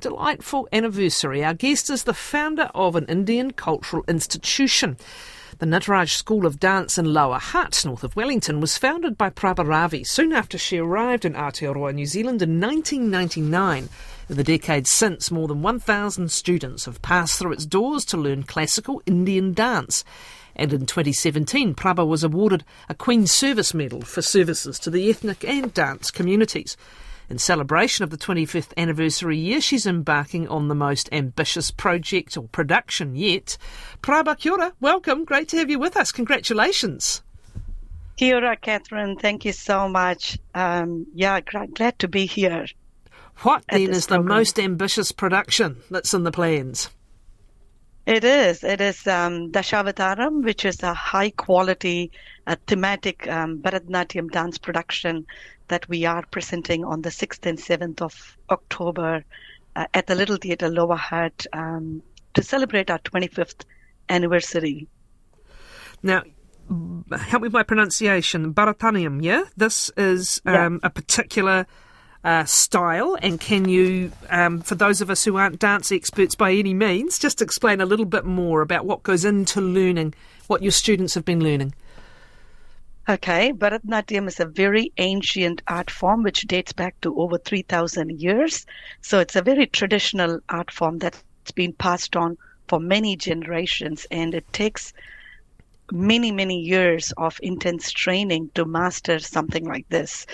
delightful anniversary. Our guest is the founder of an Indian cultural institution. The Natraj School of Dance in Lower Hutt, north of Wellington, was founded by Prabha Ravi soon after she arrived in Aotearoa, New Zealand in 1999. In the decades since, more than 1,000 students have passed through its doors to learn classical Indian dance. And in 2017, Prabha was awarded a Queen's Service Medal for services to the ethnic and dance communities. In celebration of the 25th anniversary year, she's embarking on the most ambitious project or production yet. Kia ora, welcome. Great to have you with us. Congratulations. Kia ora, Kathryn. Thank you so much. Um, yeah, glad to be here. What then is program. the most ambitious production that's in the plans? It is. It is um, Dashavataram, which is a high quality uh, thematic um, Bharatanatyam dance production that we are presenting on the 6th and 7th of October uh, at the Little Theatre Lower Hutt um, to celebrate our 25th anniversary. Now, help me with my pronunciation. Bharatanatyam, yeah? This is um, yeah. a particular uh, style, and can you, um, for those of us who aren't dance experts by any means, just explain a little bit more about what goes into learning, what your students have been learning? Okay, Bharatanatyam is a very ancient art form which dates back to over 3,000 years. So it's a very traditional art form that's been passed on for many generations, and it takes many, many years of intense training to master something like this.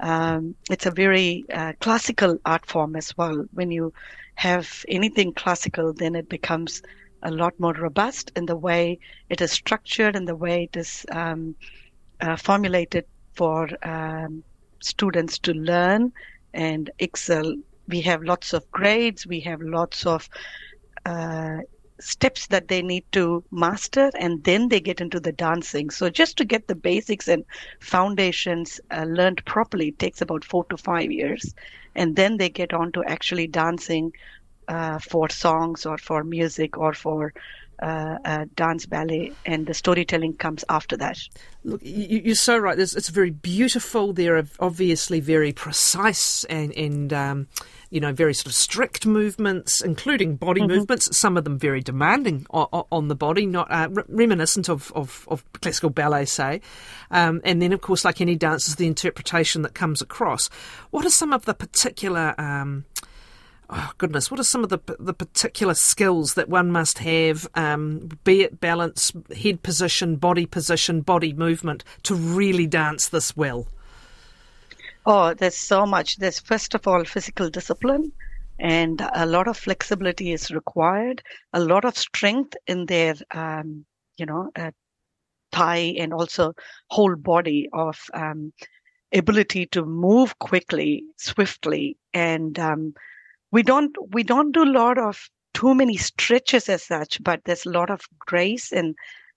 Um, it's a very uh, classical art form as well. When you have anything classical, then it becomes a lot more robust in the way it is structured and the way it is um, uh, formulated for um, students to learn and excel. We have lots of grades, we have lots of uh, steps that they need to master and then they get into the dancing. So just to get the basics and foundations uh, learned properly takes about four to five years. And then they get on to actually dancing uh, for songs or for music or for uh, uh, dance ballet, and the storytelling comes after that. Look, you, are so right. There's, it's very beautiful. They're obviously very precise and, and um, you know, very sort of strict movements, including body mm-hmm. movements. Some of them very demanding on, on the body, not uh, reminiscent of, of, of, classical ballet, say. Um, and then, of course, like any dance, is the interpretation that comes across. What are some of the particular um, oh goodness, what are some of the the particular skills that one must have, um, be it balance, head position, body position, body movement, to really dance this well? Oh, there's so much. There's first of all physical discipline, and a lot of flexibility is required. A lot of strength in their, um, you know, uh, thigh and also whole body of um, ability to move quickly, swiftly, and um, we don't we don't do a lot of too many stretches as such, but there's a lot of grace and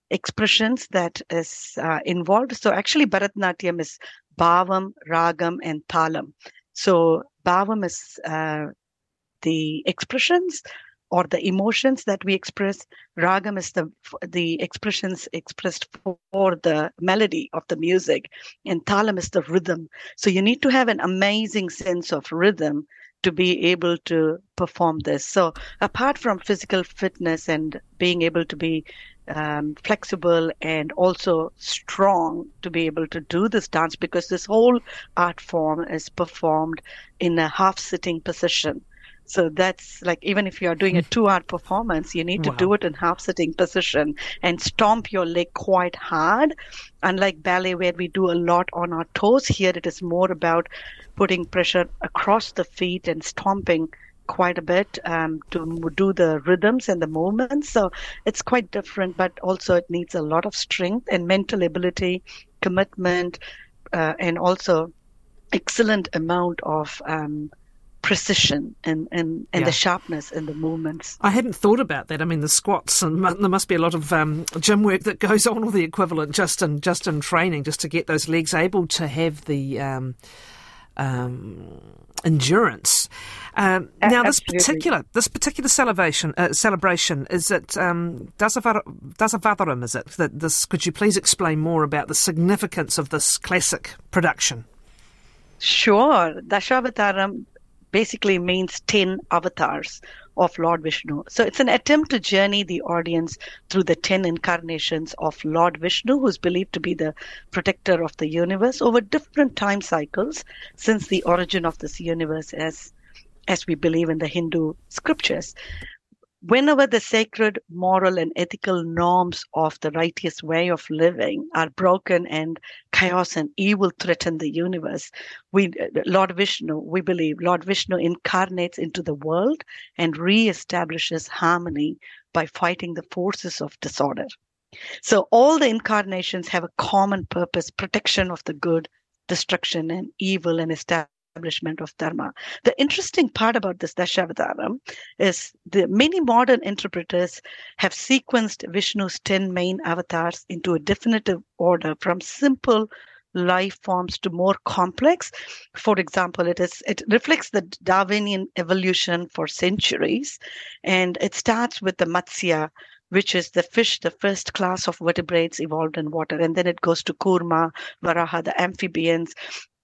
expressions that is uh, involved. So actually, Bharatanatyam is bhavam, ragam, and talam. So bhavam is uh, the expressions or the emotions that we express. Ragam is the the expressions expressed for the melody of the music, and talam is the rhythm. So you need to have an amazing sense of rhythm to be able to perform this. So apart from physical fitness and being able to be um, flexible and also strong to be able to do this dance because this whole art form is performed in a half sitting position. So that's like even if you are doing a two hour performance, you need to wow. do it in half sitting position and stomp your leg quite hard. Unlike ballet where we do a lot on our toes, here it is more about putting pressure across the feet and stomping quite a bit um, to do the rhythms and the movements. So it's quite different, but also it needs a lot of strength and mental ability, commitment, uh, and also excellent amount of um, precision and, and, and yeah. the sharpness in the movements. I hadn't thought about that. I mean, the squats and there must be a lot of um, gym work that goes on, or the equivalent, just in just in training, just to get those legs able to have the um, endurance. Um, now, this particular this particular celebration uh, celebration is it um, Dasavadaram? Is it that this? Could you please explain more about the significance of this classic production? Sure, Dashavataram basically means 10 avatars of Lord Vishnu. So it's an attempt to journey the audience through the 10 incarnations of Lord Vishnu, who's believed to be the protector of the universe over different time cycles since the origin of this universe as as we believe in the Hindu scriptures whenever the sacred moral and ethical norms of the righteous way of living are broken and chaos and evil threaten the universe we lord vishnu we believe lord vishnu incarnates into the world and reestablishes harmony by fighting the forces of disorder. So all the incarnations have a common purpose protection of the good destruction and evil and establishment establishment of dharma. The interesting part about this Dashavataram is the many modern interpreters have sequenced Vishnu's 10 main avatars into a definitive order from simple life forms to more complex. For example, it is it reflects the Darwinian evolution for centuries, and it starts with the Matsya, which is the fish, the first class of vertebrates evolved in water. And then it goes to Kurma, Varaha, the amphibians,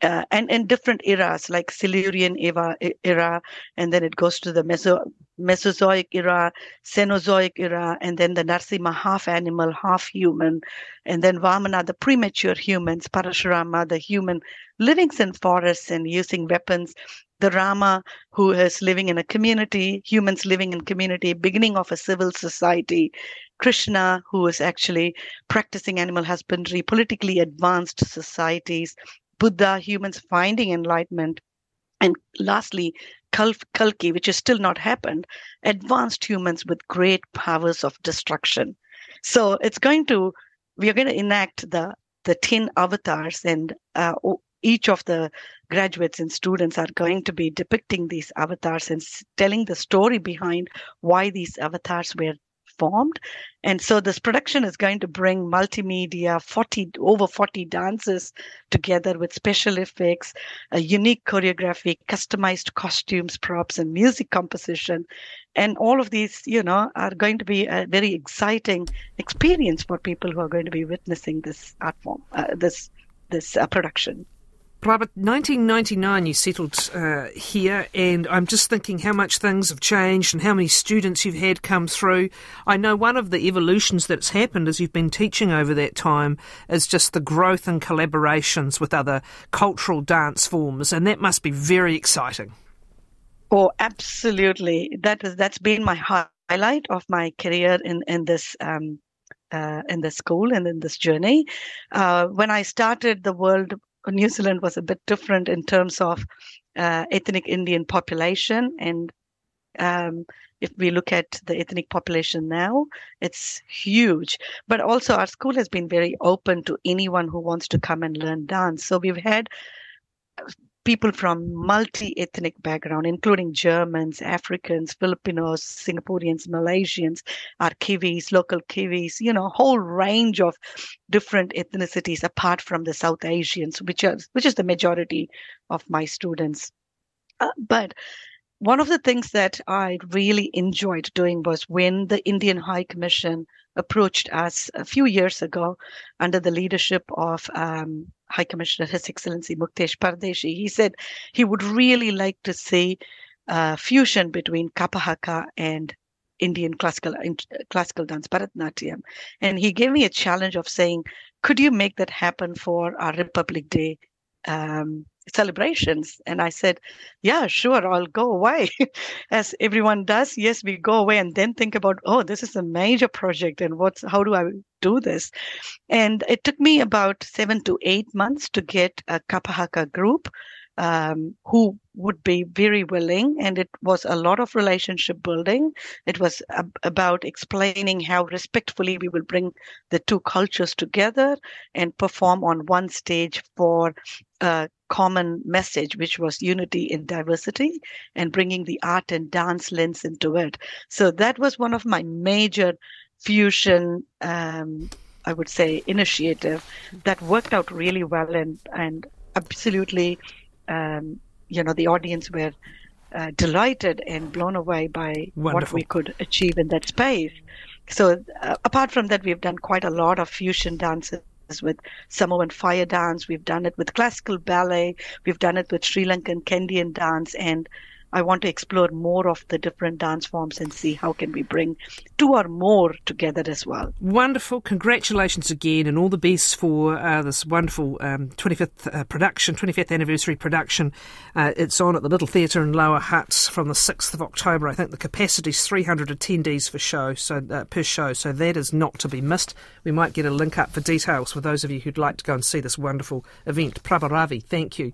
uh, and in different eras like Silurian era, era, and then it goes to the Meso, Mesozoic era, Cenozoic era, and then the Narsimha, half animal, half human, and then Vamana, the premature humans, Parashurama, the human living in forests and using weapons, the Rama, who is living in a community, humans living in community, beginning of a civil society, Krishna, who is actually practicing animal husbandry, politically advanced societies, Buddha, humans finding enlightenment. And lastly, Kalki, which has still not happened, advanced humans with great powers of destruction. So it's going to, we are going to enact the the 10 avatars and uh, each of the graduates and students are going to be depicting these avatars and telling the story behind why these avatars were formed. And so this production is going to bring multimedia, 40, over 40 dances together with special effects, a unique choreography, customized costumes, props, and music composition. And all of these, you know, are going to be a very exciting experience for people who are going to be witnessing this art form, uh, this this uh, production. Prabha, 1999 you settled uh, here, and I'm just thinking how much things have changed and how many students you've had come through. I know one of the evolutions that's happened as you've been teaching over that time is just the growth and collaborations with other cultural dance forms, and that must be very exciting. Oh, absolutely! That is that's been my highlight of my career in in this um, uh, in the school and in this journey. Uh, when I started the World New Zealand was a bit different in terms of uh, ethnic Indian population. And um, if we look at the ethnic population now, it's huge. But also, our school has been very open to anyone who wants to come and learn dance. So we've had people from multi-ethnic background, including Germans, Africans, Filipinos, Singaporeans, Malaysians, our Kiwis, local Kiwis, you know, a whole range of different ethnicities apart from the South Asians, which are which is the majority of my students. Uh, but one of the things that I really enjoyed doing was when the Indian High Commission approached us a few years ago under the leadership of um, High Commissioner His Excellency Muktesh Pardeshi. He said he would really like to see uh, fusion between Kapahaka and Indian classical classical dance, Bharatanatyam. And he gave me a challenge of saying, could you make that happen for our Republic Day um, celebrations. And I said, yeah, sure, I'll go away. As everyone does, yes, we go away and then think about, oh, this is a major project and what's, how do I do this? And it took me about seven to eight months to get a Kapahaka group um, who would be very willing. And it was a lot of relationship building. It was ab- about explaining how respectfully we will bring the two cultures together and perform on one stage for a common message, which was unity in diversity and bringing the art and dance lens into it. So that was one of my major fusion um, I would say, initiative that worked out really well and, and absolutely um, you know, the audience were uh, delighted and blown away by Wonderful. what we could achieve in that space. So, uh, apart from that, we've done quite a lot of fusion dances with Samoan fire dance. We've done it with classical ballet. We've done it with Sri Lankan Kandyan dance. And I want to explore more of the different dance forms and see how can we bring two or more together as well. Wonderful. Congratulations again and all the best for uh, this wonderful um, 25th uh, production, 25th anniversary production. Uh, it's on at the Little Theatre in Lower Hutt from the 6th of October. I think the capacity is 300 attendees for show, so uh, per show, so that is not to be missed. We might get a link up for details for those of you who'd like to go and see this wonderful event. Prabha Ravi, thank you.